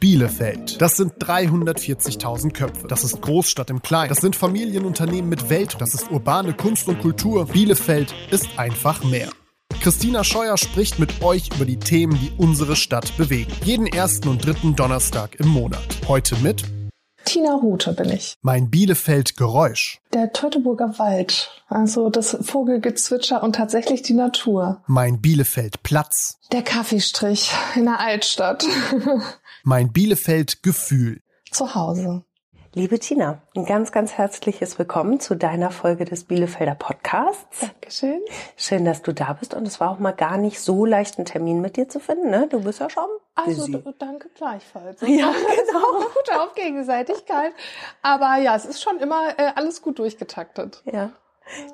Bielefeld. Das sind 340.000 Köpfe. Das ist Großstadt im Kleinen. Das sind Familienunternehmen mit Welt. Das ist urbane Kunst und Kultur. Bielefeld ist einfach mehr. Christina Scheuer spricht mit euch über die Themen, die unsere Stadt bewegen. Jeden ersten und dritten Donnerstag im Monat. Heute mit Tina Rute bin ich. Mein Bielefeld Geräusch. Der Teutoburger Wald. Also das Vogelgezwitscher und tatsächlich die Natur. Mein Bielefeld Platz. Der Kaffeestrich in der Altstadt. Mein Bielefeld Gefühl. Zu Hause. Liebe Tina, ein ganz, ganz herzliches Willkommen zu deiner Folge des Bielefelder Podcasts. Dankeschön. Schön, dass du da bist und es war auch mal gar nicht so leicht, einen Termin mit dir zu finden. Ne? Du bist ja schon Also busy. danke gleichfalls. Ja, genau. Gute auf Gegenseitigkeit. Aber ja, es ist schon immer äh, alles gut durchgetaktet. Ja.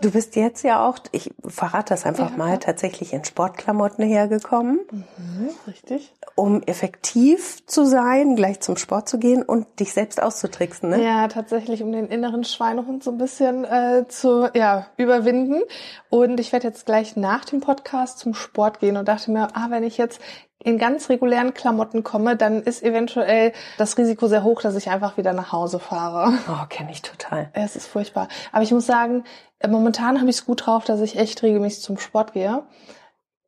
Du bist jetzt ja auch, ich verrate das einfach Ja, mal, tatsächlich in Sportklamotten hergekommen, Mhm, richtig. um effektiv zu sein, gleich zum Sport zu gehen und dich selbst auszutricksen. Ne? Ja, tatsächlich, um den inneren Schweinehund so ein bisschen äh, zu ja, überwinden. Und ich werde jetzt gleich nach dem Podcast zum Sport gehen und dachte mir, ah, wenn ich jetzt in ganz regulären Klamotten komme, dann ist eventuell das Risiko sehr hoch, dass ich einfach wieder nach Hause fahre. Oh, kenne ich total. Es ist furchtbar. Aber ich muss sagen, äh, momentan habe ich es gut drauf, dass ich echt regelmäßig zum Sport gehe.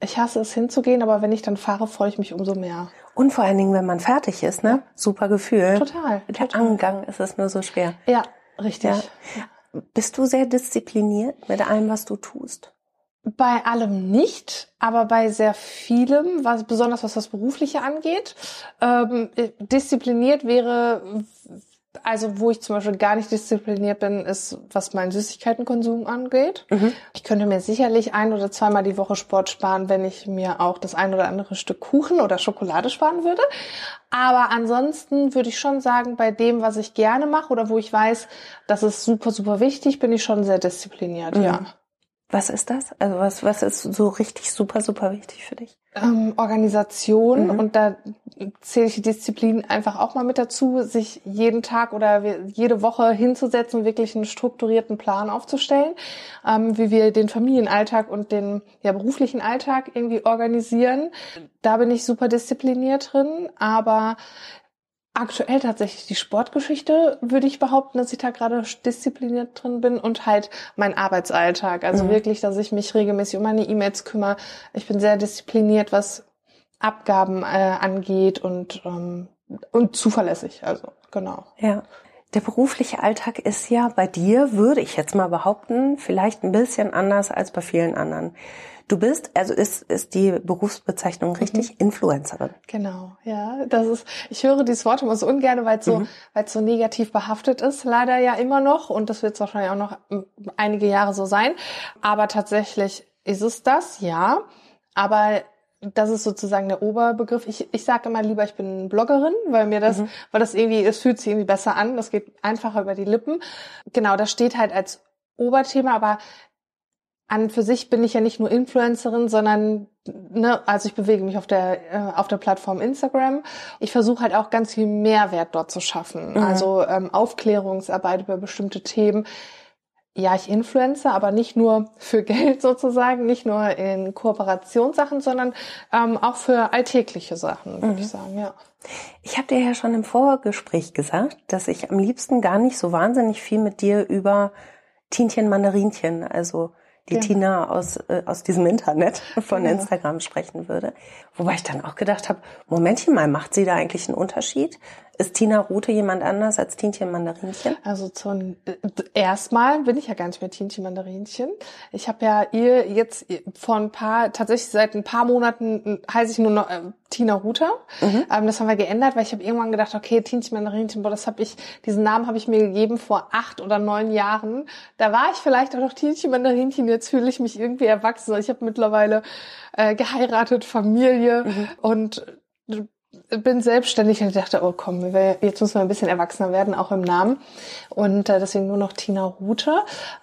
Ich hasse es hinzugehen, aber wenn ich dann fahre, freue ich mich umso mehr. Und vor allen Dingen, wenn man fertig ist, ne? Super Gefühl. Total. Der total. Angang ist es nur so schwer. Ja, richtig. Ja. Bist du sehr diszipliniert mit allem, was du tust? Bei allem nicht, aber bei sehr vielem, was besonders was das Berufliche angeht. Ähm, diszipliniert wäre, also wo ich zum Beispiel gar nicht diszipliniert bin, ist, was meinen Süßigkeitenkonsum angeht. Ich könnte mir sicherlich ein oder zweimal die Woche Sport sparen, wenn ich mir auch das ein oder andere Stück Kuchen oder Schokolade sparen würde. Aber ansonsten würde ich schon sagen, bei dem, was ich gerne mache oder wo ich weiß, das ist super, super wichtig, bin ich schon sehr diszipliniert, ja. Was ist das? Also was, was ist so richtig super, super wichtig für dich? ähm, Organisation Mhm. und da zähle ich die Disziplin einfach auch mal mit dazu, sich jeden Tag oder jede Woche hinzusetzen und wirklich einen strukturierten Plan aufzustellen, ähm, wie wir den Familienalltag und den ja, beruflichen Alltag irgendwie organisieren. Da bin ich super diszipliniert drin, aber Aktuell tatsächlich die Sportgeschichte, würde ich behaupten, dass ich da gerade diszipliniert drin bin und halt mein Arbeitsalltag. Also Mhm. wirklich, dass ich mich regelmäßig um meine E-Mails kümmere. Ich bin sehr diszipliniert, was Abgaben äh, angeht und, ähm, und zuverlässig. Also genau. Ja. Der berufliche Alltag ist ja bei dir, würde ich jetzt mal behaupten, vielleicht ein bisschen anders als bei vielen anderen. Du bist, also ist, ist die Berufsbezeichnung richtig, Influencerin. Genau, ja. Das ist, ich höre dieses Wort immer so ungern, weil es so, weil es so negativ behaftet ist, leider ja immer noch. Und das wird es wahrscheinlich auch noch ähm, einige Jahre so sein. Aber tatsächlich ist es das, ja. Aber das ist sozusagen der Oberbegriff. Ich, ich sage immer lieber, ich bin Bloggerin, weil mir das, weil das irgendwie, es fühlt sich irgendwie besser an. Das geht einfacher über die Lippen. Genau, das steht halt als Oberthema, aber an für sich bin ich ja nicht nur Influencerin, sondern ne, also ich bewege mich auf der äh, auf der Plattform Instagram. Ich versuche halt auch ganz viel Mehrwert dort zu schaffen. Also ähm, Aufklärungsarbeit über bestimmte Themen. Ja, ich influence, aber nicht nur für Geld sozusagen, nicht nur in Kooperationssachen, sondern ähm, auch für alltägliche Sachen, würde ich sagen, ja. Ich habe dir ja schon im Vorgespräch gesagt, dass ich am liebsten gar nicht so wahnsinnig viel mit dir über Tinchen Mandarinchen, also die Ja. Tina aus, äh, aus diesem Internet von Ja. Instagram sprechen würde. Wobei ich dann auch gedacht habe, Momentchen mal, macht sie da eigentlich einen Unterschied? Ist Tina Rute jemand anders als Tinchen Mandarinchen? Also zum äh, erstmal bin ich ja gar nicht mehr Tinchen Mandarinchen. Ich habe ja ihr jetzt vor ein paar, tatsächlich seit ein paar Monaten äh, heiße ich nur noch äh, Tina Ruter. Ähm, das haben wir geändert, weil ich habe irgendwann gedacht, okay, Tinchen Mandarinchen, boah, das habe ich, diesen Namen habe ich mir gegeben vor acht oder neun Jahren. Da war ich vielleicht auch noch Tinchen Mandarinchen, jetzt fühle ich mich irgendwie erwachsen. Ich habe mittlerweile äh, geheiratet, Familie und äh, bin selbstständig und dachte, oh komm, wir- jetzt müssen wir ein bisschen erwachsener werden, auch im Namen. Und äh, deswegen nur noch Tina Rute.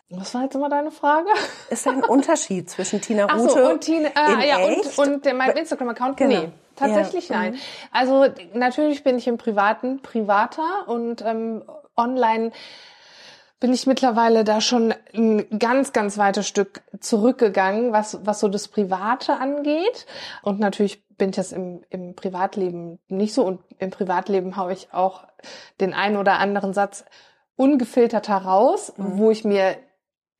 Was war jetzt immer deine Frage? Ist da ein Unterschied zwischen Tina Rute so, und Tina, in äh, ja, echt? und, und der, mein Instagram-Account? Genau. Nee, tatsächlich Ja. nein. Also natürlich bin ich im Privaten privater und ähm, online bin ich mittlerweile da schon ein ganz, ganz weites Stück zurückgegangen, was, was so das Private angeht. Und natürlich bin ich das im, im Privatleben nicht so. Und im Privatleben haue ich auch den einen oder anderen Satz ungefilterter raus, mhm. wo ich mir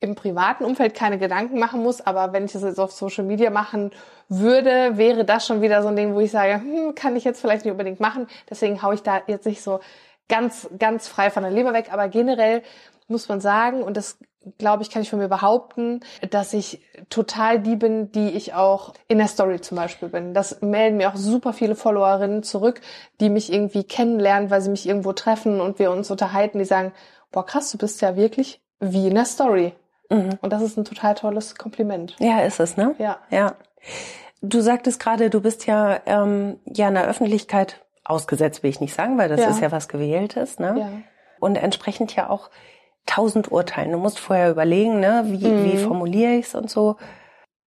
im privaten Umfeld keine Gedanken machen muss, aber wenn ich das jetzt auf Social Media machen würde, wäre das schon wieder so ein Ding, wo ich sage, hm, kann ich jetzt vielleicht nicht unbedingt machen. Deswegen haue ich da jetzt nicht so ganz, ganz frei von der Leber weg. Aber generell muss man sagen, und das glaube ich, kann ich von mir behaupten, dass ich total die bin, die ich auch in der Story zum Beispiel bin. Das melden mir auch super viele Followerinnen zurück, die mich irgendwie kennenlernen, weil sie mich irgendwo treffen und wir uns unterhalten, die sagen, boah krass, du bist ja wirklich wie in der Story. Mhm. Und das ist ein total tolles Kompliment. Ja, ist es, ne? Ja. Ja. Du sagtest gerade, du bist ja, ähm, ja in der Öffentlichkeit ausgesetzt, will ich nicht sagen, weil das ja. ist ja was Gewähltes, ne? Ja. Und entsprechend ja auch tausend Urteilen. Du musst vorher überlegen, ne, wie, mhm. wie formuliere ich's und so.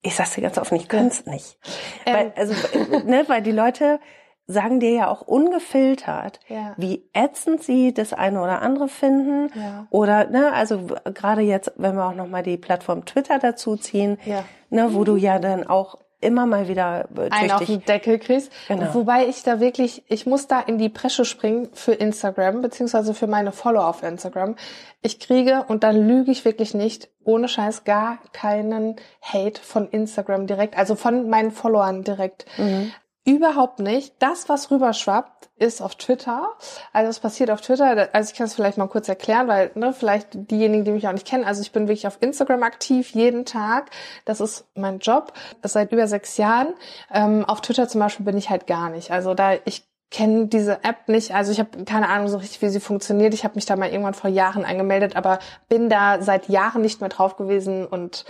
Ich sag's dir ganz offen, ich könnte ja. nicht. Ähm. Weil, also, ne, weil die Leute sagen dir ja auch ungefiltert, ja. wie ätzend sie das eine oder andere finden. Ja. Oder, ne, also gerade jetzt, wenn wir auch nochmal die Plattform Twitter dazu ziehen, ja. ne, wo du ja dann auch immer mal wieder äh, einen auf den Deckel kriegst. Genau. Wobei ich da wirklich, ich muss da in die Presche springen für Instagram, beziehungsweise für meine Follower auf Instagram. Ich kriege, und dann lüge ich wirklich nicht, ohne Scheiß gar keinen Hate von Instagram direkt, also von meinen Followern direkt. Mhm. Überhaupt nicht. Das, was rüberschwappt, ist auf Twitter. Also es passiert auf Twitter. Also ich kann es vielleicht mal kurz erklären, weil ne, vielleicht diejenigen, die mich auch nicht kennen. Also ich bin wirklich auf Instagram aktiv jeden Tag. Das ist mein Job seit über sechs Jahren. Ähm, auf Twitter zum Beispiel bin ich halt gar nicht. Also da ich kenne diese App nicht. Also ich habe keine Ahnung so richtig, wie sie funktioniert. Ich habe mich da mal irgendwann vor Jahren angemeldet, aber bin da seit Jahren nicht mehr drauf gewesen und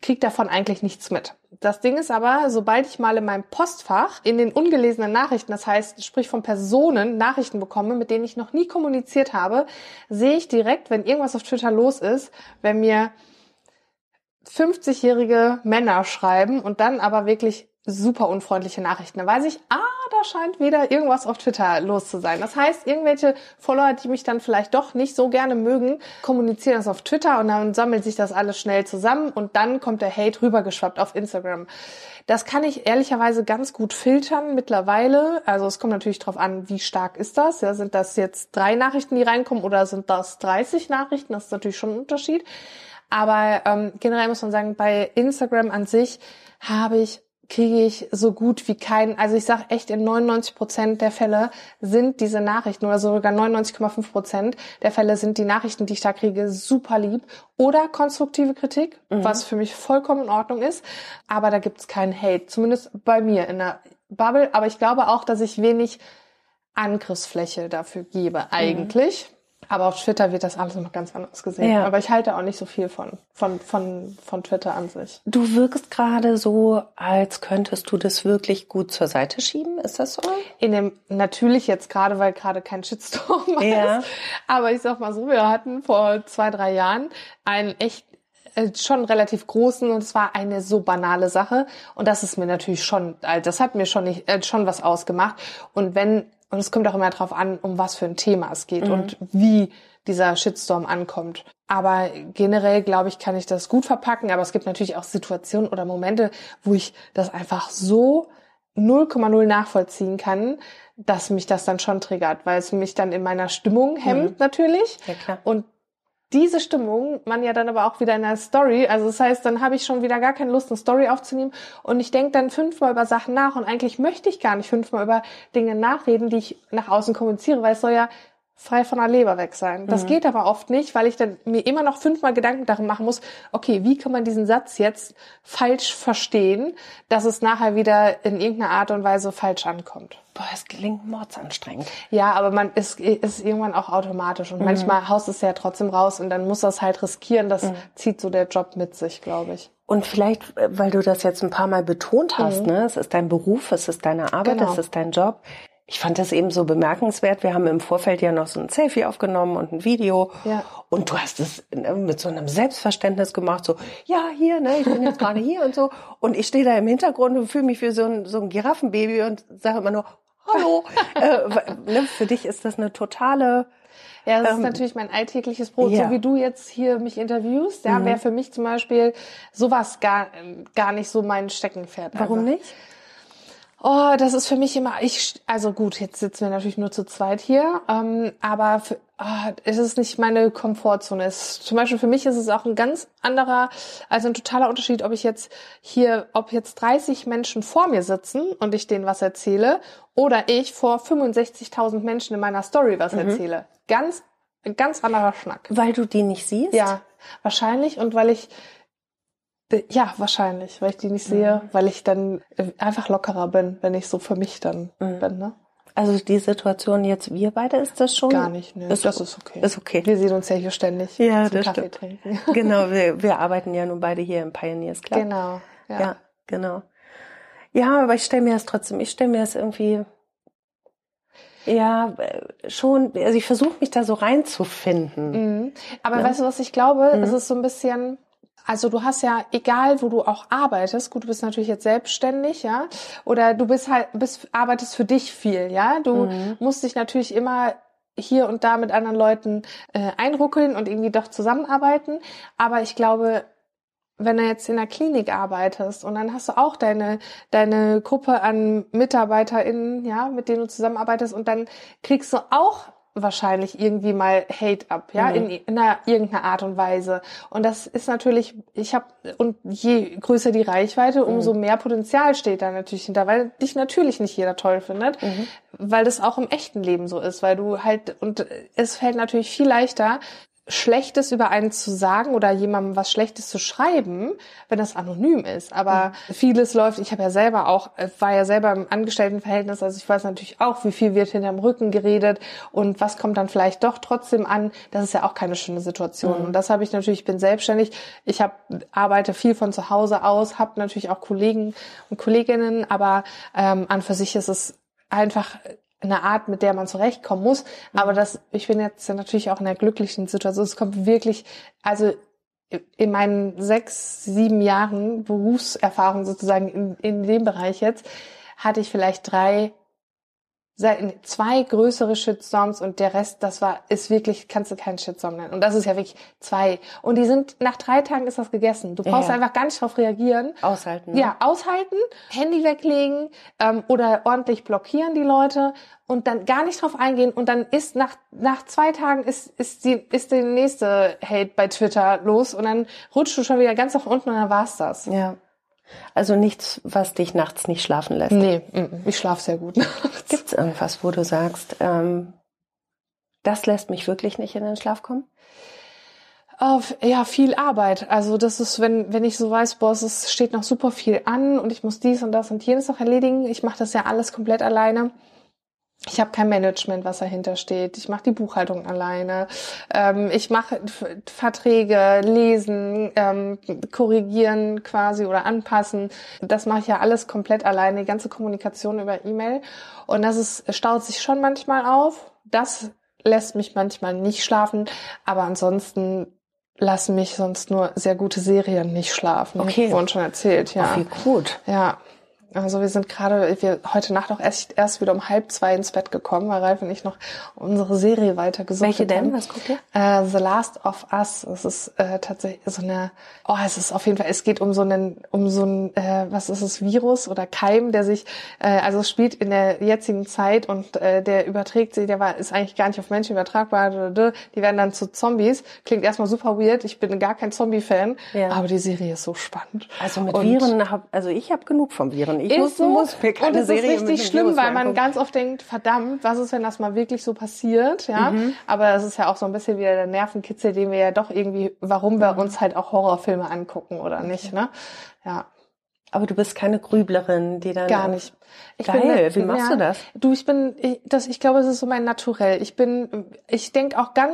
kriege davon eigentlich nichts mit. Das Ding ist aber, sobald ich mal in meinem Postfach in den ungelesenen Nachrichten, das heißt, sprich von Personen, Nachrichten bekomme, mit denen ich noch nie kommuniziert habe, sehe ich direkt, wenn irgendwas auf Twitter los ist, wenn mir 50-jährige Männer schreiben und dann aber wirklich super unfreundliche Nachrichten. Da weiß ich, ah, da scheint wieder irgendwas auf Twitter los zu sein. Das heißt, irgendwelche Follower, die mich dann vielleicht doch nicht so gerne mögen, kommunizieren das auf Twitter und dann sammelt sich das alles schnell zusammen und dann kommt der Hate rübergeschwappt auf Instagram. Das kann ich ehrlicherweise ganz gut filtern mittlerweile. Also es kommt natürlich darauf an, wie stark ist das. Ja, sind das jetzt drei Nachrichten, die reinkommen oder sind das 30 Nachrichten? Das ist natürlich schon ein Unterschied. Aber ähm, generell muss man sagen, bei Instagram an sich habe ich kriege ich so gut wie keinen, also ich sage echt, in 99 Prozent der Fälle sind diese Nachrichten oder sogar 99,5 Prozent der Fälle sind die Nachrichten, die ich da kriege, super lieb oder konstruktive Kritik, mhm. was für mich vollkommen in Ordnung ist, aber da gibt's keinen Hate, zumindest bei mir in der Bubble, aber ich glaube auch, dass ich wenig Angriffsfläche dafür gebe mhm. eigentlich. Mhm. Aber auf Twitter wird das alles noch ganz anders gesehen. Ja. Aber ich halte auch nicht so viel von, von, von, von Twitter an sich. Du wirkst gerade so, als könntest du das wirklich gut zur Seite schieben. Ist das so? In dem, natürlich jetzt gerade, weil gerade kein Shitstorm ja. ist. Aber ich sag mal so, wir hatten vor zwei, drei Jahren einen echt äh, schon relativ großen und es war eine so banale Sache und das ist mir natürlich schon, also das hat mir schon nicht äh, schon was ausgemacht und wenn und es kommt auch immer darauf an, um was für ein Thema es geht mhm. und wie dieser Shitstorm ankommt. Aber generell, glaube ich, kann ich das gut verpacken. Aber es gibt natürlich auch Situationen oder Momente, wo ich das einfach so 0,0 nachvollziehen kann, dass mich das dann schon triggert, weil es mich dann in meiner Stimmung hemmt mhm. natürlich. Ja, klar. Und diese Stimmung man ja dann aber auch wieder in der Story, also das heißt, dann habe ich schon wieder gar keine Lust, eine Story aufzunehmen. Und ich denke dann fünfmal über Sachen nach und eigentlich möchte ich gar nicht fünfmal über Dinge nachreden, die ich nach außen kommuniziere, weil es soll ja frei von der Leber weg sein. Das mhm. geht aber oft nicht, weil ich dann mir immer noch fünfmal Gedanken darum machen muss, okay, wie kann man diesen Satz jetzt falsch verstehen, dass es nachher wieder in irgendeiner Art und Weise falsch ankommt. Boah, es klingt mordsanstrengend. Ja, aber man ist, ist irgendwann auch automatisch und mhm. manchmal haust es ja trotzdem raus und dann muss das halt riskieren. Das mhm. zieht so der Job mit sich, glaube ich. Und vielleicht, weil du das jetzt ein paar Mal betont hast, mhm. ne, es ist dein Beruf, es ist deine Arbeit, genau. es ist dein Job ich fand das eben so bemerkenswert. Wir haben im Vorfeld ja noch so ein Selfie aufgenommen und ein Video. Ja. Und du hast es ne, mit so einem Selbstverständnis gemacht, so, ja, hier, ne, ich bin jetzt gerade hier und so. Und ich stehe da im Hintergrund und fühle mich wie so ein, so ein Giraffenbaby und sage immer nur, hallo. äh, ne, für dich ist das eine totale ja, das ähm, ist natürlich mein alltägliches Brot. Ja. So wie du jetzt hier mich interviewst, ja, mhm. wäre für mich zum Beispiel sowas gar, gar nicht so mein Steckenpferd. Warum also. nicht? Oh, das ist für mich immer, ich, also gut, jetzt sitzen wir natürlich nur zu zweit hier, ähm, aber für, oh, es ist nicht meine Komfortzone. Es, zum Beispiel für mich ist es auch ein ganz anderer, also ein totaler Unterschied, ob ich jetzt hier, ob jetzt 30 Menschen vor mir sitzen und ich denen was erzähle oder ich vor 65.000 Menschen in meiner Story was mhm. erzähle. Ganz, ein ganz anderer Schnack. Weil du die nicht siehst? Ja, wahrscheinlich und weil ich ja, wahrscheinlich, weil ich die nicht sehe, mhm. weil ich dann äh, einfach lockerer bin, wenn ich so für mich dann mhm. bin. Ne? Also die Situation jetzt, wir beide, ist das schon? Gar nicht, ne? Ist, das ist okay. Ist okay. Wir sehen uns ja hier ständig ja, zum Kaffee stimmt. trinken. Genau, wir, wir arbeiten ja nun beide hier im Pioneers Club. Genau. Ja, ja genau. Ja, aber ich stelle mir das trotzdem, ich stelle mir das irgendwie ja, äh, schon, also ich versuche mich da so reinzufinden. Mhm. Aber? Ne? weißt du, was ich glaube? Mhm. Es ist so ein bisschen, also du hast ja, egal wo du auch arbeitest, gut, du bist natürlich jetzt selbstständig, ja, oder du bist halt, bist, arbeitest für dich viel, ja. Du mhm. musst dich natürlich immer hier und da mit anderen Leuten äh, einruckeln und irgendwie doch zusammenarbeiten. Aber ich glaube, wenn du jetzt in der Klinik arbeitest und dann hast du auch deine, deine Gruppe an MitarbeiterInnen, ja, mit denen du zusammenarbeitest und dann kriegst du auch wahrscheinlich irgendwie mal Hate ab, ja, mhm. in, in einer, irgendeiner Art und Weise. Und das ist natürlich, ich habe, und je größer die Reichweite, umso mhm. mehr Potenzial steht da natürlich hinter, weil dich natürlich nicht jeder toll findet, mhm. weil das auch im echten Leben so ist, weil du halt, und es fällt natürlich viel leichter, Schlechtes über einen zu sagen oder jemandem was Schlechtes zu schreiben, wenn das anonym ist. Aber mhm. vieles läuft, ich habe ja selber auch, äh, war ja selber im Angestelltenverhältnis, also ich weiß natürlich auch, wie viel wird hinterm Rücken geredet und was kommt dann vielleicht doch trotzdem an. Das ist ja auch keine schöne Situation. Mhm. Und das habe ich natürlich, ich bin selbstständig, ich hab, arbeite viel von zu Hause aus, habe natürlich auch Kollegen und Kolleginnen, aber ähm, an für sich ist es einfach eine Art, mit der man zurechtkommen muss. Mhm. Aber das, ich bin jetzt natürlich auch in einer glücklichen Situation. Es kommt wirklich, also in meinen sechs, sieben Jahren Berufserfahrung sozusagen in, in dem Bereich jetzt, hatte ich vielleicht drei zwei größere Shitstorms und der Rest, das war, ist wirklich, kannst du keinen Shitstorm nennen. Und das ist ja wirklich zwei. Und die sind, nach drei Tagen ist das gegessen. Du brauchst ja. einfach gar nicht drauf reagieren. Aushalten. Ne? Ja, aushalten, Handy weglegen ähm, oder ordentlich blockieren die Leute und dann gar nicht drauf eingehen und dann ist nach, nach zwei Tagen ist, ist die, ist der nächste Hate bei Twitter los und dann rutschst du schon wieder ganz nach unten und dann war's das. Ja. Also nichts, was dich nachts nicht schlafen lässt. Nee, ich schlafe sehr gut Gibt es irgendwas, wo du sagst, ähm, das lässt mich wirklich nicht in den Schlaf kommen? Auf, ja, viel Arbeit. Also das ist, wenn, wenn ich so weiß, boah, es steht noch super viel an und ich muss dies und das und jenes noch erledigen. Ich mache das ja alles komplett alleine ich habe kein Management, was dahinter steht. Ich mache die Buchhaltung alleine. Ähm, ich mache Verträge, lesen, ähm, korrigieren quasi oder anpassen. Das mache ich ja alles komplett alleine. Die ganze Kommunikation über E-Mail. Und das ist, staut sich schon manchmal auf. Das lässt mich manchmal nicht schlafen. Aber ansonsten lassen mich sonst nur sehr gute Serien nicht schlafen. Okay. Wurden schon erzählt, ja. Oh, wie gut. Ja. Also wir sind gerade, wir heute Nacht auch erst, erst wieder um halb zwei ins Bett gekommen, weil Ralf und ich noch unsere Serie weitergesucht haben. Welche denn? Was guckt ihr? Äh, The Last of Us. Es ist äh, tatsächlich so eine, oh, es ist auf jeden Fall, es geht um so einen, um so ein, äh, was ist es, Virus oder Keim, der sich, äh, also es spielt in der jetzigen Zeit und äh, der überträgt sich, der war, ist eigentlich gar nicht auf Menschen übertragbar, die werden dann zu Zombies. Klingt erstmal super weird, ich bin gar kein Zombie-Fan, ja. aber die Serie ist so spannend. Also mit und Viren, hab, also ich habe genug vom Viren. Ich ist muss, so. muss mir keine und es Serie ist richtig schlimm, weil man ganz oft denkt, verdammt, was ist, wenn das mal wirklich so passiert, ja? Mhm. Aber es ist ja auch so ein bisschen wieder der Nervenkitzel, den wir ja doch irgendwie, warum wir mhm. uns halt auch Horrorfilme angucken oder nicht, ne? Ja. Aber du bist keine Grüblerin, die dann. Gar nicht. Ich Geil, bin, wie machst ja, du das? Du, ich bin, ich, das, ich glaube, es ist so mein Naturell. Ich bin, ich denke auch ganz,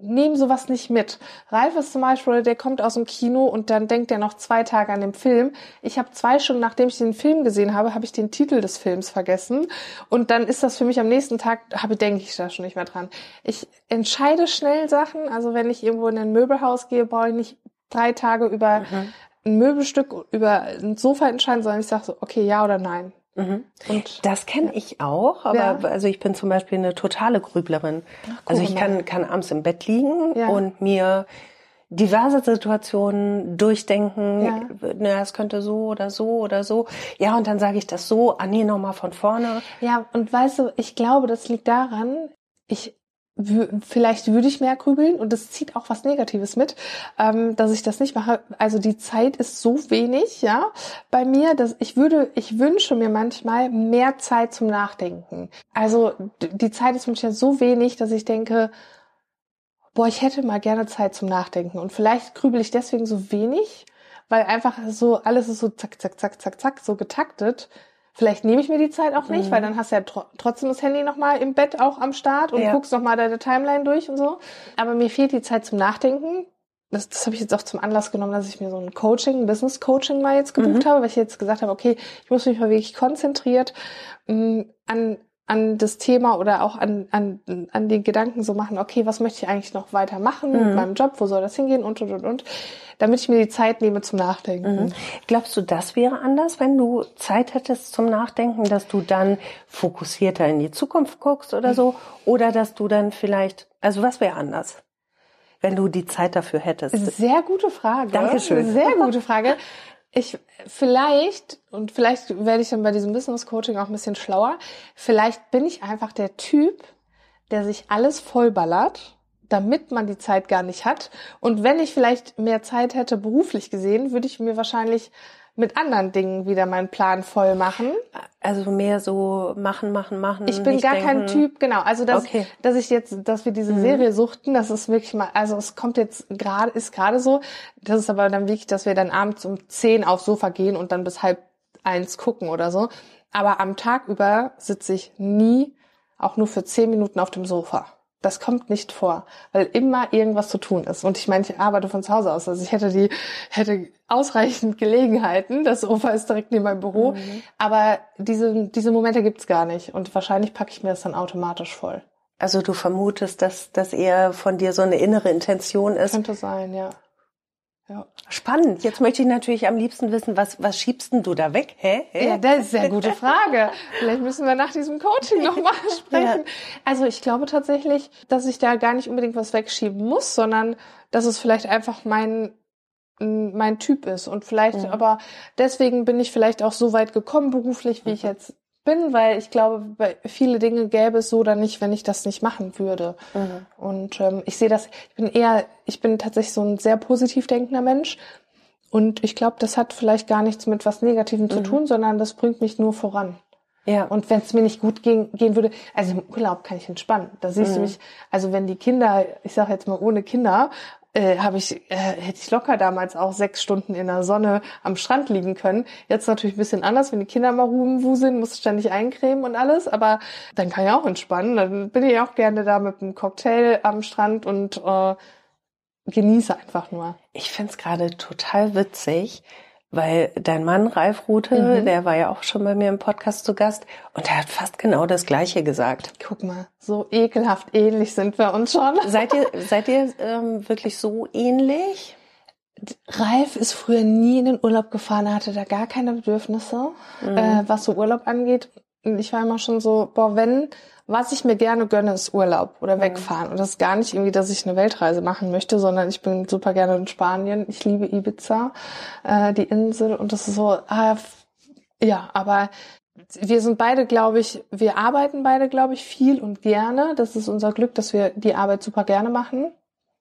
nehme sowas nicht mit. Ralf ist zum Beispiel, der kommt aus dem Kino und dann denkt er noch zwei Tage an den Film. Ich habe zwei Stunden, nachdem ich den Film gesehen habe, habe ich den Titel des Films vergessen. Und dann ist das für mich am nächsten Tag, habe denke ich da schon nicht mehr dran. Ich entscheide schnell Sachen. Also wenn ich irgendwo in ein Möbelhaus gehe, brauche ich nicht drei Tage über mhm. Ein Möbelstück, über ein Sofa entscheiden, sondern ich sage so, okay, ja oder nein. Mhm. Und das kenne ich auch, aber ja. also ich bin zum Beispiel eine totale Grüblerin. Ach, also ich kann, kann abends im Bett liegen ja. und mir diverse Situationen durchdenken, ja. na, es könnte so oder so oder so. Ja, und dann sage ich das so, ah nee, nochmal von vorne. Ja, und weißt du, ich glaube, das liegt daran, ich vielleicht würde ich mehr grübeln und das zieht auch was Negatives mit, ähm, dass ich das nicht mache. Also die Zeit ist so wenig, ja, bei mir, dass ich würde, ich wünsche mir manchmal mehr Zeit zum Nachdenken. Also die Zeit ist manchmal so wenig, dass ich denke, boah, ich hätte mal gerne Zeit zum Nachdenken und vielleicht grübel ich deswegen so wenig, weil einfach so alles ist so zack, zack, zack, zack, zack, so getaktet Vielleicht nehme ich mir die Zeit auch nicht, mhm. weil dann hast du ja tr trotzdem das Handy nochmal im Bett auch am Start und ja. guckst nochmal deine Timeline durch und so. Aber mir fehlt die Zeit zum Nachdenken. Das, das habe ich jetzt auch zum Anlass genommen, dass ich mir so ein Coaching, Business Coaching mal jetzt gebucht mhm. habe, weil ich jetzt gesagt habe, okay, ich muss mich mal wirklich konzentriert mh, mm, an an das Thema oder auch an, an, an den Gedanken so machen, okay, was möchte ich eigentlich noch weiter machen mhm. mit meinem Job, wo soll das hingehen und, und, und, und, damit ich mir die Zeit nehme zum Nachdenken. Mhm. Glaubst du, das wäre anders, wenn du Zeit hättest zum Nachdenken, dass du dann fokussierter in die Zukunft guckst oder so, oder dass du dann vielleicht, also was wäre anders? Wenn du die Zeit dafür hättest. Sehr gute Frage. Dankeschön. Sehr gute Frage. Ich vielleicht, und vielleicht werde ich dann bei diesem Business Coaching auch ein bisschen schlauer, vielleicht bin ich einfach der Typ, der sich alles vollballert, damit man die Zeit gar nicht hat. Und wenn ich vielleicht mehr Zeit hätte, beruflich gesehen, würde ich mir wahrscheinlich mit anderen Dingen wieder meinen Plan voll machen. Also mehr so machen, machen, machen. Ich bin gar denken. kein Typ, genau. Also dass, okay. dass ich jetzt, dass wir diese mhm. Serie suchten, das ist wirklich mal, also es kommt jetzt gerade, ist gerade so. Das ist aber dann wirklich, dass wir dann abends um zehn aufs Sofa gehen und dann bis halb eins gucken oder so. Aber am Tag über sitze ich nie auch nur für zehn Minuten auf dem Sofa. Das kommt nicht vor, weil immer irgendwas zu tun ist. Und ich meine, ich arbeite von zu Hause aus. Also ich hätte die, hätte ausreichend Gelegenheiten. Das Sofa ist direkt neben meinem Büro. Mhm. Aber diese, diese Momente gibt's gar nicht. Und wahrscheinlich packe ich mir das dann automatisch voll. Also du vermutest, dass, dass eher von dir so eine innere Intention ist. Könnte sein, ja. Ja. Spannend. Jetzt möchte ich natürlich am liebsten wissen, was, was schiebst denn du da weg? Hä? Hä? Ja, das ist eine gute Frage. Vielleicht müssen wir nach diesem Coaching nochmal sprechen. Ja. Also ich glaube tatsächlich, dass ich da gar nicht unbedingt was wegschieben muss, sondern dass es vielleicht einfach mein mein Typ ist und vielleicht mhm. aber deswegen bin ich vielleicht auch so weit gekommen beruflich, wie ich mhm. jetzt bin, weil ich glaube, viele Dinge gäbe es so oder nicht, wenn ich das nicht machen würde. Mhm. Und ähm, ich sehe das, ich bin eher, ich bin tatsächlich so ein sehr positiv denkender Mensch. Und ich glaube, das hat vielleicht gar nichts mit was Negativem mhm. zu tun, sondern das bringt mich nur voran. Ja. Und wenn es mir nicht gut ging, gehen würde, also im Urlaub kann ich entspannen. Da siehst mhm. du mich, also wenn die Kinder, ich sage jetzt mal ohne Kinder, äh, habe ich, äh, hätte ich locker damals auch sechs Stunden in der Sonne am Strand liegen können. Jetzt natürlich ein bisschen anders, wenn die Kinder mal rumwuseln, muss ständig eincremen und alles, aber dann kann ich auch entspannen. Dann bin ich auch gerne da mit einem Cocktail am Strand und äh, genieße einfach nur. Ich find's gerade total witzig, weil dein Mann, Ralf Rute, mhm. der war ja auch schon bei mir im Podcast zu Gast und der hat fast genau das Gleiche gesagt. Guck mal, so ekelhaft ähnlich sind wir uns schon. Seid ihr, seid ihr ähm, wirklich so ähnlich? Ralf ist früher nie in den Urlaub gefahren, er hatte da gar keine Bedürfnisse, mhm. äh, was so Urlaub angeht. Ich war immer schon so, boah, wenn was ich mir gerne gönne, ist Urlaub oder mhm. wegfahren. Und das ist gar nicht irgendwie, dass ich eine Weltreise machen möchte, sondern ich bin super gerne in Spanien. Ich liebe Ibiza, äh, die Insel. Und das ist so, ah, ja, aber wir sind beide, glaube ich, wir arbeiten beide, glaube ich, viel und gerne. Das ist unser Glück, dass wir die Arbeit super gerne machen.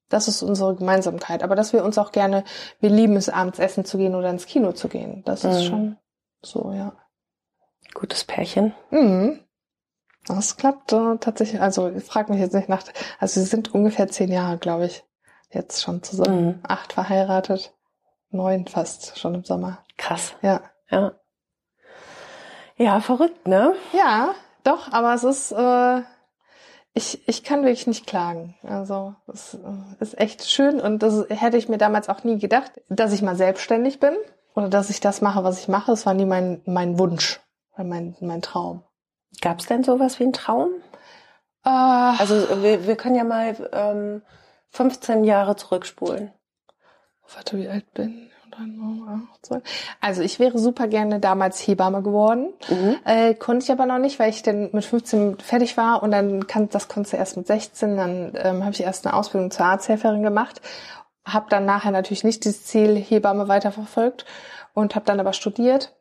Das ist unsere Gemeinsamkeit. Aber dass wir uns auch gerne, wir lieben es, abends essen zu gehen oder ins Kino zu gehen. Das ist mhm. schon so, ja. Gutes Pärchen. Mhm. Das klappt äh, tatsächlich. Also ich frage mich jetzt nicht nach. Also sie sind ungefähr zehn Jahre, glaube ich, jetzt schon zusammen. Mhm. Acht verheiratet, neun fast schon im Sommer. Krass. Ja. Ja. Ja, verrückt, ne? Ja, doch. Aber es ist. Äh, ich, ich kann wirklich nicht klagen. Also es äh, ist echt schön und das hätte ich mir damals auch nie gedacht, dass ich mal selbstständig bin oder dass ich das mache, was ich mache. Das war nie mein, mein Wunsch, mein, mein Traum. Gab es denn sowas wie einen Traum? Äh, also wir, wir können ja mal ähm, 15 Jahre zurückspulen. Warte, wie alt bin? Also ich wäre super gerne damals Hebamme geworden, mhm. äh, konnte ich aber noch nicht, weil ich dann mit 15 fertig war und dann kann das konntest du erst mit 16. Dann ähm, habe ich erst eine Ausbildung zur Arzthelferin gemacht, habe dann nachher natürlich nicht dieses Ziel Hebamme weiterverfolgt und habe dann aber studiert.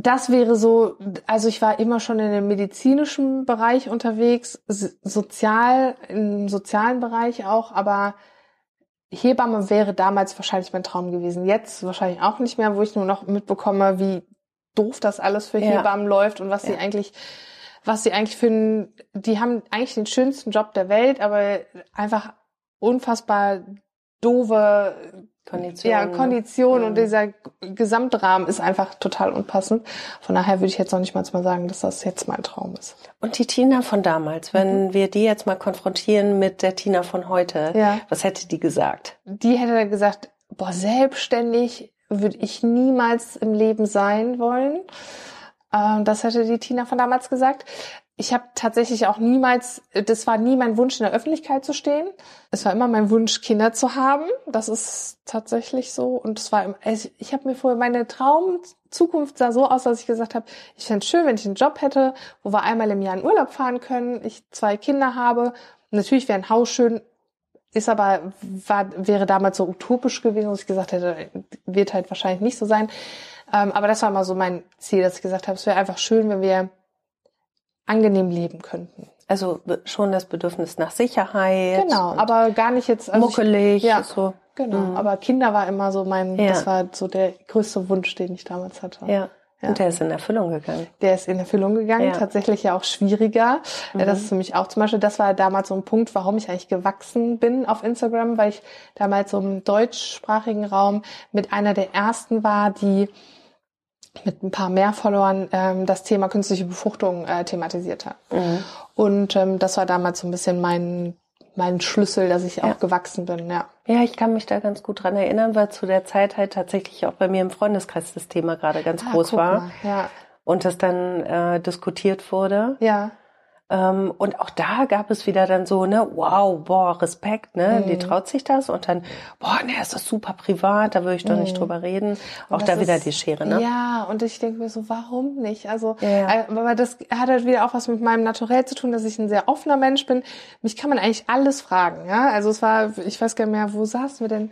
Das wäre so, also ich war immer schon in dem medizinischen Bereich unterwegs, sozial, im sozialen Bereich auch, aber Hebamme wäre damals wahrscheinlich mein Traum gewesen. Jetzt wahrscheinlich auch nicht mehr, wo ich nur noch mitbekomme, wie doof das alles für ja. Hebammen läuft und was ja. sie eigentlich, was sie eigentlich für ein, die haben eigentlich den schönsten Job der Welt, aber einfach unfassbar doofe Kondition. Ja, Kondition und dieser Gesamtrahmen ist einfach total unpassend. Von daher würde ich jetzt noch nicht mal sagen, dass das jetzt mein Traum ist. Und die Tina von damals, wenn mhm. wir die jetzt mal konfrontieren mit der Tina von heute, ja. was hätte die gesagt? Die hätte gesagt, boah, selbstständig würde ich niemals im Leben sein wollen. Ähm, das hätte die Tina von damals gesagt ich habe tatsächlich auch niemals, das war nie mein Wunsch, in der Öffentlichkeit zu stehen. Es war immer mein Wunsch, Kinder zu haben. Das ist tatsächlich so. Und es war, also ich habe mir vorher meine Traumzukunft sah so aus, dass ich gesagt habe, ich fände es schön, wenn ich einen Job hätte, wo wir einmal im Jahr in Urlaub fahren können, ich zwei Kinder habe. Natürlich wäre ein Haus schön, ist aber, war, wäre damals so utopisch gewesen, dass ich gesagt hätte, wird halt wahrscheinlich nicht so sein. Ähm, aber das war mal so mein Ziel, dass ich gesagt habe, es wäre einfach schön, wenn wir angenehm leben könnten. Also schon das Bedürfnis nach Sicherheit. Genau, aber gar nicht jetzt also muckelig. Ich, ja, so. Genau, mhm. aber Kinder war immer so mein, ja. das war so der größte Wunsch, den ich damals hatte. Ja. Ja. Und der ist in Erfüllung gegangen. Der ist in Erfüllung gegangen, ja. tatsächlich ja auch schwieriger. Mhm. Das ist für mich auch zum Beispiel, das war damals so ein Punkt, warum ich eigentlich gewachsen bin auf Instagram, weil ich damals so im deutschsprachigen Raum mit einer der ersten war, die mit ein paar mehr Followern ähm, das Thema künstliche Befruchtung äh, thematisiert hat. Mhm. Und ähm, das war damals so ein bisschen mein mein Schlüssel, dass ich auch ja. gewachsen bin, ja. Ja, ich kann mich da ganz gut dran erinnern, weil zu der Zeit halt tatsächlich auch bei mir im Freundeskreis das Thema gerade ganz ah, groß war. Mal, ja. Und das dann äh, diskutiert wurde. Ja. Ähm, und auch da gab es wieder dann so, ne, wow, boah, Respekt, ne, mhm. die traut sich das und dann, boah, ne, ist das super privat, da würde ich doch mhm. nicht drüber reden. Auch da wieder ist, die Schere, ne? Ja, und ich denke mir so, warum nicht? Also, ja. Äh, aber das hat halt wieder auch was mit meinem Naturell zu tun, dass ich ein sehr offener Mensch bin. Mich kann man eigentlich alles fragen, ja. Also es war, ich weiß gar nicht mehr, wo saßen wir denn?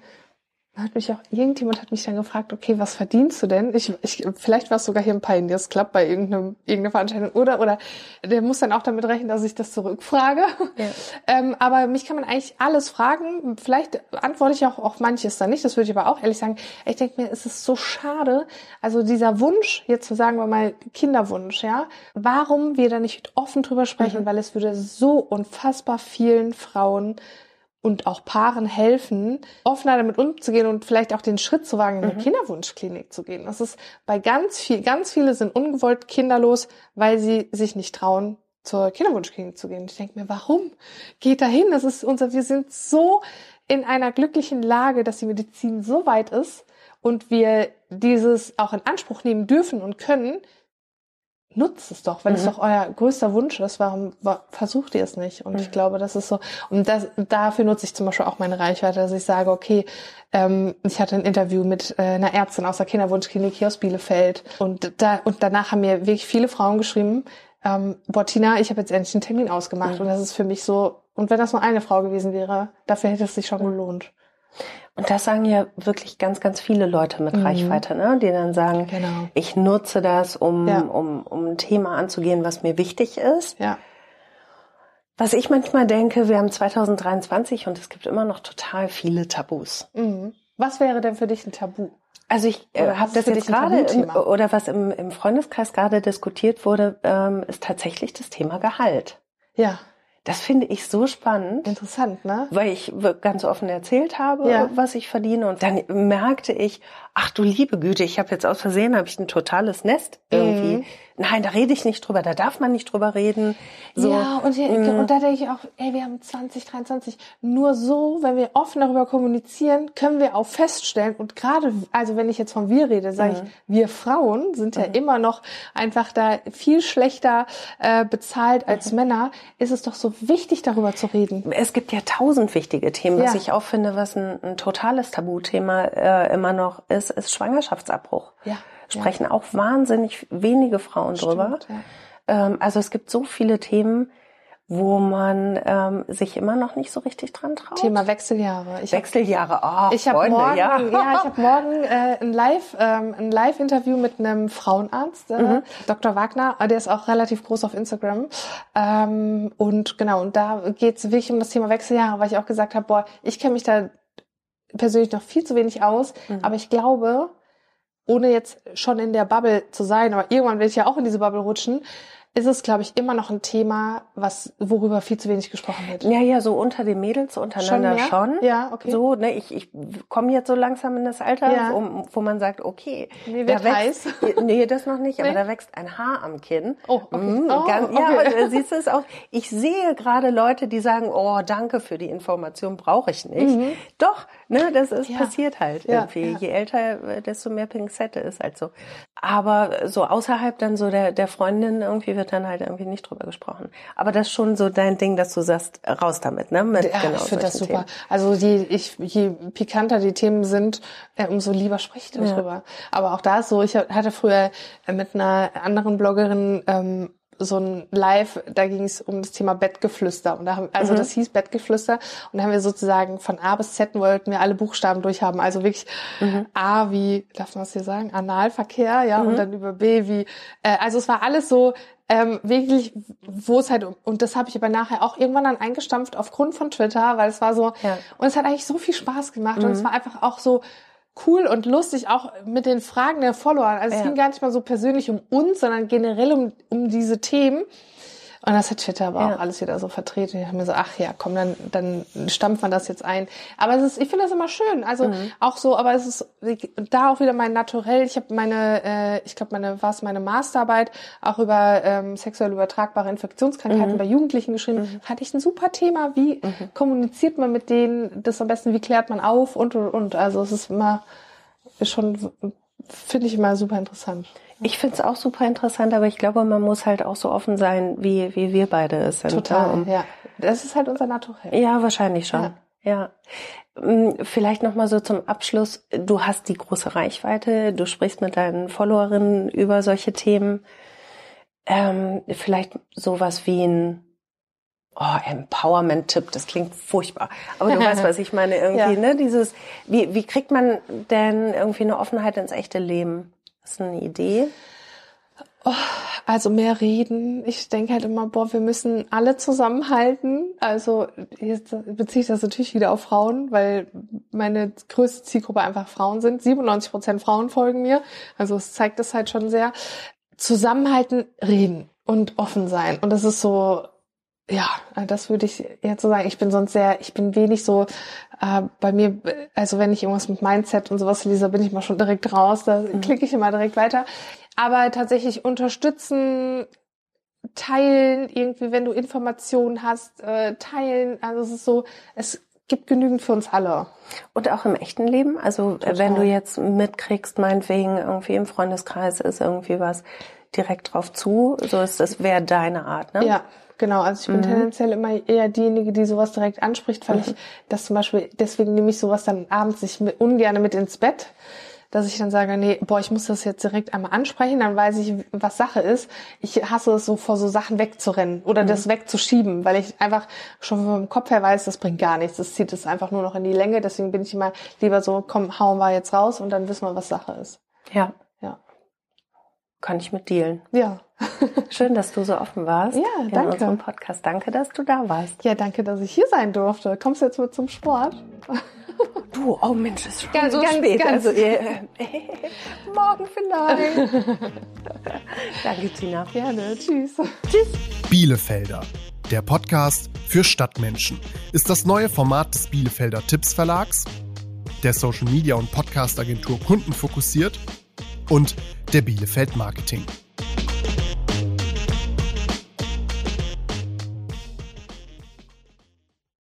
Hat mich auch, irgendjemand hat mich dann gefragt, okay, was verdienst du denn? Ich, ich, vielleicht war es sogar hier im Pioneers Club bei irgendeinem, irgendeiner Veranstaltung oder, oder der muss dann auch damit rechnen, dass ich das zurückfrage. Ja. ähm, aber mich kann man eigentlich alles fragen. Vielleicht antworte ich auch auf manches dann nicht. Das würde ich aber auch ehrlich sagen. Ich denke mir, es ist so schade. Also dieser Wunsch, jetzt zu sagen wir mal Kinderwunsch, ja. Warum wir da nicht offen drüber sprechen? Mhm. Weil es würde so unfassbar vielen Frauen und auch Paaren helfen, offener damit umzugehen und vielleicht auch den Schritt zu wagen, in eine mhm. Kinderwunschklinik zu gehen. Das ist bei ganz viel, ganz viele sind ungewollt kinderlos, weil sie sich nicht trauen, zur Kinderwunschklinik zu gehen. Ich denke mir, warum? Geht dahin? Das ist unser, wir sind so in einer glücklichen Lage, dass die Medizin so weit ist und wir dieses auch in Anspruch nehmen dürfen und können, nutzt es doch, wenn mhm. es doch euer größter Wunsch ist, warum versucht ihr es nicht? Und mhm. ich glaube, das ist so, und das, dafür nutze ich zum Beispiel auch meine Reichweite, dass ich sage, okay, ähm, ich hatte ein Interview mit äh, einer Ärztin aus der Kinderwunschklinik hier aus Bielefeld und da, und danach haben mir wirklich viele Frauen geschrieben, ähm, Tina, ich habe jetzt endlich einen Termin ausgemacht mhm. und das ist für mich so, und wenn das nur eine Frau gewesen wäre, dafür hätte es sich schon gelohnt. Und das sagen ja wirklich ganz, ganz viele Leute mit mhm. Reichweite, ne? die dann sagen, genau. ich nutze das, um, ja. um, um ein Thema anzugehen, was mir wichtig ist. Ja. Was ich manchmal denke, wir haben 2023 und es gibt immer noch total viele Tabus. Mhm. Was wäre denn für dich ein Tabu? Also ich äh, habe das jetzt gerade oder was im, im Freundeskreis gerade diskutiert wurde, ähm, ist tatsächlich das Thema Gehalt. Ja. Das finde ich so spannend. Interessant, ne? Weil ich ganz offen erzählt habe, ja. was ich verdiene. Und dann merkte ich, ach du liebe Güte, ich habe jetzt aus Versehen, habe ich ein totales Nest irgendwie mhm. Nein, da rede ich nicht drüber, da darf man nicht drüber reden. So, ja, und, hier, mm. und da denke ich auch, ey, wir haben 2023. Nur so, wenn wir offen darüber kommunizieren, können wir auch feststellen, und gerade, also wenn ich jetzt von wir rede, sage ich, wir Frauen sind ja immer noch einfach da viel schlechter äh, bezahlt als Männer, ist es doch so wichtig, darüber zu reden. es gibt ja tausend wichtige Themen. Was Ja. ich auch finde, was ein, ein totales Tabuthema äh, immer noch ist, ist Schwangerschaftsabbruch. Ja, Sprechen auch wahnsinnig wenige Frauen drüber. ja. Ähm, also es gibt so viele Themen, wo man ähm, sich immer noch nicht so richtig dran traut. Thema Wechseljahre. Ich hab- Wechseljahre. Oh, Ich habe Freunde, morgen, ja. ja. ich habe morgen äh, ein Live, ähm, ein Live-Interview mit einem Frauenarzt, äh, Mhm. Dr. Wagner. äh, Der ist auch relativ groß auf Instagram. Ähm, und genau, und da geht es wirklich um das Thema Wechseljahre, weil ich auch gesagt habe, boah, ich kenne mich da persönlich noch viel zu wenig aus, Mhm. aber ich glaube, ohne jetzt schon in der Bubble zu sein, aber irgendwann will ich ja auch in diese Bubble rutschen, ist es, glaube ich, immer noch ein Thema, was worüber viel zu wenig gesprochen wird. Ja, ja, so unter den Mädels untereinander mehr? schon. Ja, okay. So, ne, ich, ich komme jetzt so langsam in das Alter, Ja. wo, wo man sagt, okay, da wird wächst, nee, das noch nicht, aber Nee? da wächst ein Haar am Kinn. Oh, okay. Mm, Oh, ganz, Ja, okay. aber da siehst du es auch. Ich sehe gerade Leute, die sagen, oh, danke für die Information, brauche ich nicht. Doch, ne, das ist Ja. passiert halt Ja, irgendwie. ja. Je älter, desto mehr Pinzette ist halt so. Aber so außerhalb dann so der, der Freundin irgendwie wird dann halt irgendwie nicht drüber gesprochen. Aber das ist schon so dein Ding, dass du sagst, raus damit, ne? Mit Ja, genau ich finde das super. Themen. Also je, ich, je pikanter die Themen sind, äh, umso lieber spreche ich darüber. Aber auch da ist so, ich hatte früher äh, mit einer anderen Bloggerin ähm, so ein Live, da ging es um das Thema Bettgeflüster. Und da haben, also das hieß Bettgeflüster. Und da haben wir sozusagen von A bis Z wollten wir alle Buchstaben durchhaben. Also wirklich A wie, darf man das hier sagen, Analverkehr, ja, und dann über B wie, äh, also es war alles so, ähm, wirklich, wo es halt, und das habe ich aber nachher auch irgendwann dann eingestampft aufgrund von Twitter, weil es war so, Ja. und es hat eigentlich so viel Spaß gemacht und es war einfach auch so cool und lustig, auch mit den Fragen der Follower. Also es Ja. ging gar nicht mal so persönlich um uns, sondern generell um, um diese Themen. Und das hat Twitter aber Ja. auch alles wieder so vertreten. Ich habe mir so, ach ja, komm, dann, dann stampft man das jetzt ein. Aber es ist, ich finde das immer schön. Also Mhm. auch so, aber es ist da auch wieder mein Naturell. Ich habe meine, äh, ich glaube, meine, war es meine Masterarbeit auch über ähm, sexuell übertragbare Infektionskrankheiten Mhm. bei Jugendlichen geschrieben. Hatte ich ein super Thema. Wie kommuniziert man mit denen das am besten? Wie klärt man auf? Und, und, und. Also es ist immer, schon, finde ich immer super interessant. Ich finde es auch super interessant, aber ich glaube, man muss halt auch so offen sein, wie, wie wir beide es sind. Total, ne? Um- ja. Das ist halt unser Naturell. Ja, wahrscheinlich schon. Ja. Mm, Vielleicht noch mal so zum Abschluss. Du hast die große Reichweite. Du sprichst mit deinen Followerinnen über solche Themen. Ähm, vielleicht sowas wie ein oh, Empowerment-Tipp. Das klingt furchtbar. Aber du weißt, was ich meine. Irgendwie, Ja. ne? Dieses, wie, wie kriegt man denn irgendwie eine Offenheit ins echte Leben? Das ist eine Idee. Also mehr reden. Ich denke halt immer, boah, wir müssen alle zusammenhalten. Also jetzt beziehe ich das natürlich wieder auf Frauen, weil meine größte Zielgruppe einfach Frauen sind. 97 Prozent Frauen folgen mir. Also es zeigt das halt schon sehr. Zusammenhalten, reden und offen sein. Und das ist so, ja, das würde ich jetzt so sagen. Ich bin sonst sehr, ich bin wenig so äh, bei mir, also wenn ich irgendwas mit Mindset und sowas lese, bin ich mal schon direkt raus. Da klicke ich immer direkt weiter. Aber tatsächlich unterstützen, teilen, irgendwie, wenn du Informationen hast, äh, teilen. Also es ist so, es gibt genügend für uns alle. Und auch im echten Leben? Also äh, wenn du jetzt mitkriegst, meinetwegen irgendwie im Freundeskreis ist irgendwie was direkt drauf zu, so ist das wäre deine Art, ne? Ja, genau. Also ich bin tendenziell immer eher diejenige, die sowas direkt anspricht, weil ich das zum Beispiel, deswegen nehme ich sowas dann abends nicht mit, ungern mit ins Bett, dass ich dann sage, nee, boah, ich muss das jetzt direkt einmal ansprechen, dann weiß ich, was Sache ist. Ich hasse es so, vor so Sachen wegzurennen oder das wegzuschieben, weil ich einfach schon vom Kopf her weiß, das bringt gar nichts. Das zieht es einfach nur noch in die Länge. Deswegen bin ich immer lieber so, komm, hauen wir jetzt raus und dann wissen wir, was Sache ist. Ja, Ja. kann ich mit dealen. Ja. Schön, dass du so offen warst. Ja, In danke. unserem Podcast. Danke, dass du da warst. Ja, danke, dass ich hier sein durfte. Kommst du jetzt mit zum Sport? Du, oh Mensch, es ist schon Ganz, so ganz, spät. ganz. Also, äh, morgen vielleicht. Danke, Tina. Gerne. Tschüss. Bielefelder. Der Podcast für Stadtmenschen ist das neue Format des Bielefelder Tipps Verlags, der Social Media und Podcast Agentur Kunden fokussiert und der Bielefeld Marketing.